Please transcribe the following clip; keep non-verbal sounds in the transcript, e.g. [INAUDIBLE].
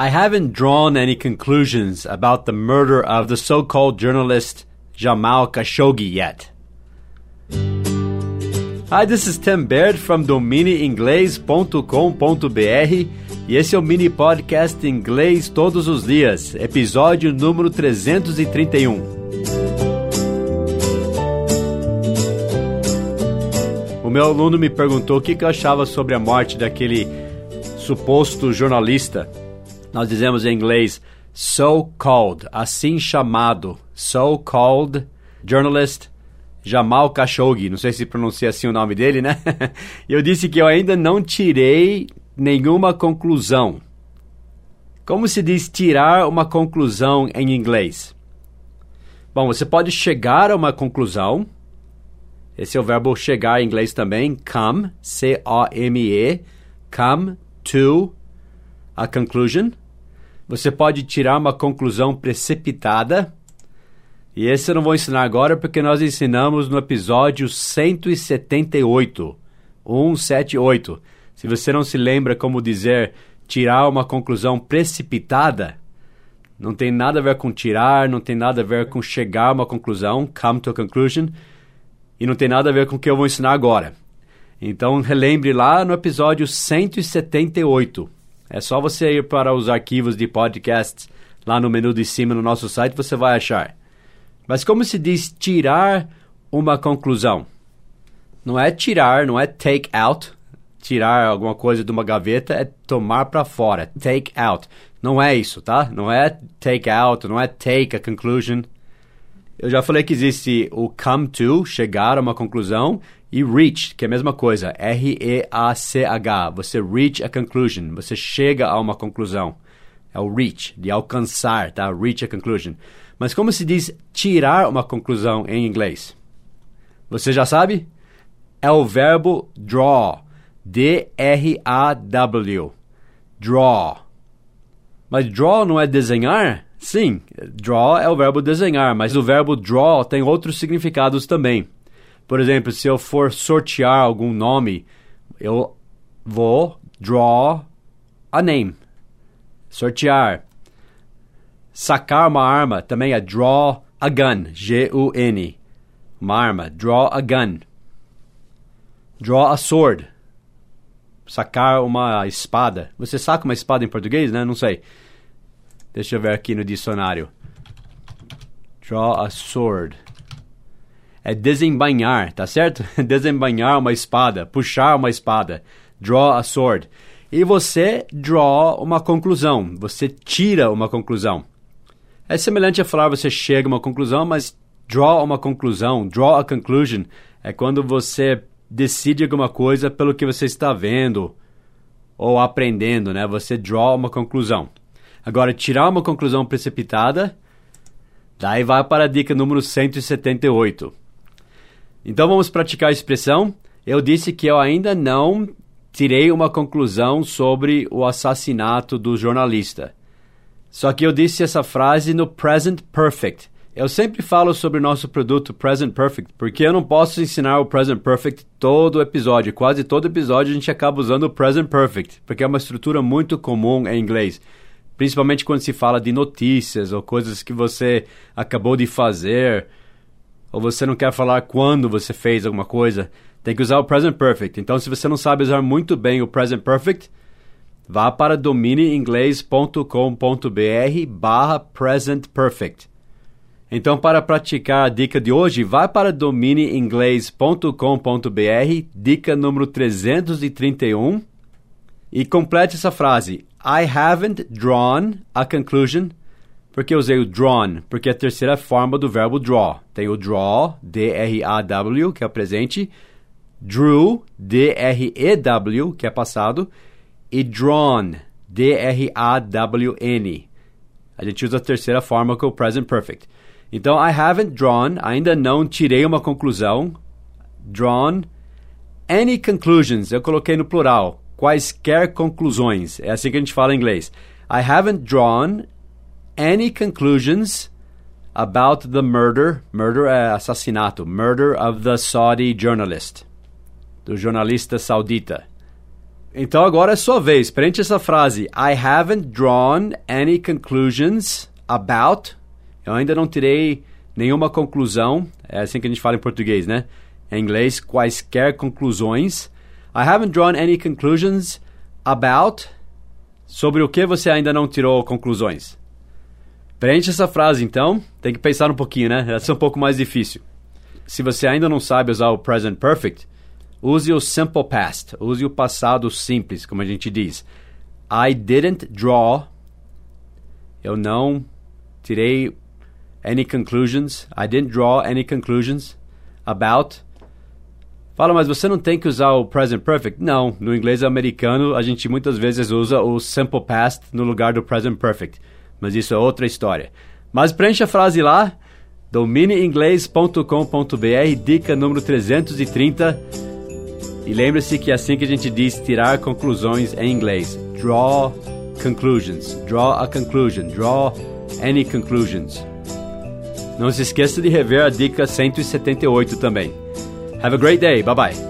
I haven't drawn any conclusions about the murder of the so called journalist Jamal Khashoggi yet. Hi, this is Tim Baird from dominieinglês.com.br e esse é o mini podcast Inglês Todos os Dias, episódio número 331. O meu aluno me perguntou o que eu achava sobre a morte daquele suposto jornalista. Nós dizemos em inglês so-called, assim chamado, so-called journalist Jamal Khashoggi. Não sei se pronuncia assim o nome dele, né? [LAUGHS] eu disse que eu ainda não tirei nenhuma conclusão. Como se diz tirar uma conclusão em inglês? Bom, você pode chegar a uma conclusão. Esse é o verbo chegar em inglês também. Come, C-O-M-E. Come to a conclusion. Você pode tirar uma conclusão precipitada. E esse eu não vou ensinar agora porque nós ensinamos no episódio 178. 178. Se você não se lembra como dizer tirar uma conclusão precipitada, não tem nada a ver com tirar, não tem nada a ver com chegar a uma conclusão, come to a conclusion, e não tem nada a ver com o que eu vou ensinar agora. Então relembre lá no episódio 178. É só você ir para os arquivos de podcasts lá no menu de cima no nosso site, você vai achar. Mas como se diz tirar uma conclusão? Não é tirar, não é take out. Tirar alguma coisa de uma gaveta é tomar para fora. Take out. Não é isso, tá? Não é take out, não é take a conclusion. Eu já falei que existe o come to, chegar a uma conclusão, e reach, que é a mesma coisa. R-E-A-C-H. Você reach a conclusion. Você chega a uma conclusão. É o reach, de alcançar, tá? Reach a conclusion. Mas como se diz tirar uma conclusão em inglês? Você já sabe? É o verbo draw. D-R-A-W. Draw. Mas draw não é desenhar? Sim, draw é o verbo desenhar, mas o verbo draw tem outros significados também. Por exemplo, se eu for sortear algum nome, eu vou draw a name. Sortear sacar uma arma também é draw a gun, G-U-N. Uma arma, draw a gun. Draw a sword. Sacar uma espada. Você saca uma espada em português, né? Não sei. Deixa eu ver aqui no dicionário. Draw a sword. É desembainhar, tá certo? [LAUGHS] desembainhar uma espada, puxar uma espada. Draw a sword. E você draw uma conclusão. Você tira uma conclusão. É semelhante a falar você chega a uma conclusão, mas draw uma conclusão, draw a conclusion, é quando você decide alguma coisa pelo que você está vendo ou aprendendo, né? Você draw uma conclusão. Agora, tirar uma conclusão precipitada, daí vai para a dica número 178. Então vamos praticar a expressão. Eu disse que eu ainda não tirei uma conclusão sobre o assassinato do jornalista. Só que eu disse essa frase no present perfect. Eu sempre falo sobre o nosso produto Present Perfect, porque eu não posso ensinar o Present Perfect todo episódio. Quase todo episódio a gente acaba usando o Present Perfect, porque é uma estrutura muito comum em inglês. Principalmente quando se fala de notícias ou coisas que você acabou de fazer, ou você não quer falar quando você fez alguma coisa, tem que usar o Present Perfect. Então, se você não sabe usar muito bem o Present Perfect, vá para dominieinglês.com.br barra present perfect. Então, para praticar a dica de hoje, vá para dominieinglês.com.br, dica número 331, e complete essa frase. I haven't drawn a conclusion. Por que usei o drawn? Porque é a terceira forma do verbo draw. Tem o draw, D-R-A-W, que é o presente, drew, D-R-E-W, que é passado, e drawn, D-R-A-W-N. A gente usa a terceira forma é o present perfect. Então, I haven't drawn, ainda não tirei uma conclusão. Drawn any conclusions, eu coloquei no plural. Quaisquer conclusões. É assim que a gente fala em inglês. I haven't drawn any conclusions about the murder. Murder é assassinato. Murder of the Saudi journalist. Do jornalista saudita. Então agora é sua vez. Preencha essa frase. I haven't drawn any conclusions about. Eu ainda não tirei nenhuma conclusão. É assim que a gente fala em português, né? Em inglês, quaisquer conclusões. I haven't drawn any conclusions about. Sobre o que você ainda não tirou conclusões. Preencha essa frase então. Tem que pensar um pouquinho, né? Essa é um pouco mais difícil. Se você ainda não sabe usar o present perfect, use o simple past. Use o passado simples, como a gente diz. I didn't draw. Eu não tirei any conclusions. I didn't draw any conclusions about. Fala, mas você não tem que usar o present perfect? Não, no inglês americano a gente muitas vezes usa o simple past no lugar do present perfect. Mas isso é outra história. Mas preencha a frase lá, domineinglês.com.br, dica número 330. E lembre-se que é assim que a gente diz tirar conclusões em inglês. Draw conclusions. Draw a conclusion. Draw any conclusions. Não se esqueça de rever a dica 178 também. Have a great day. Bye bye.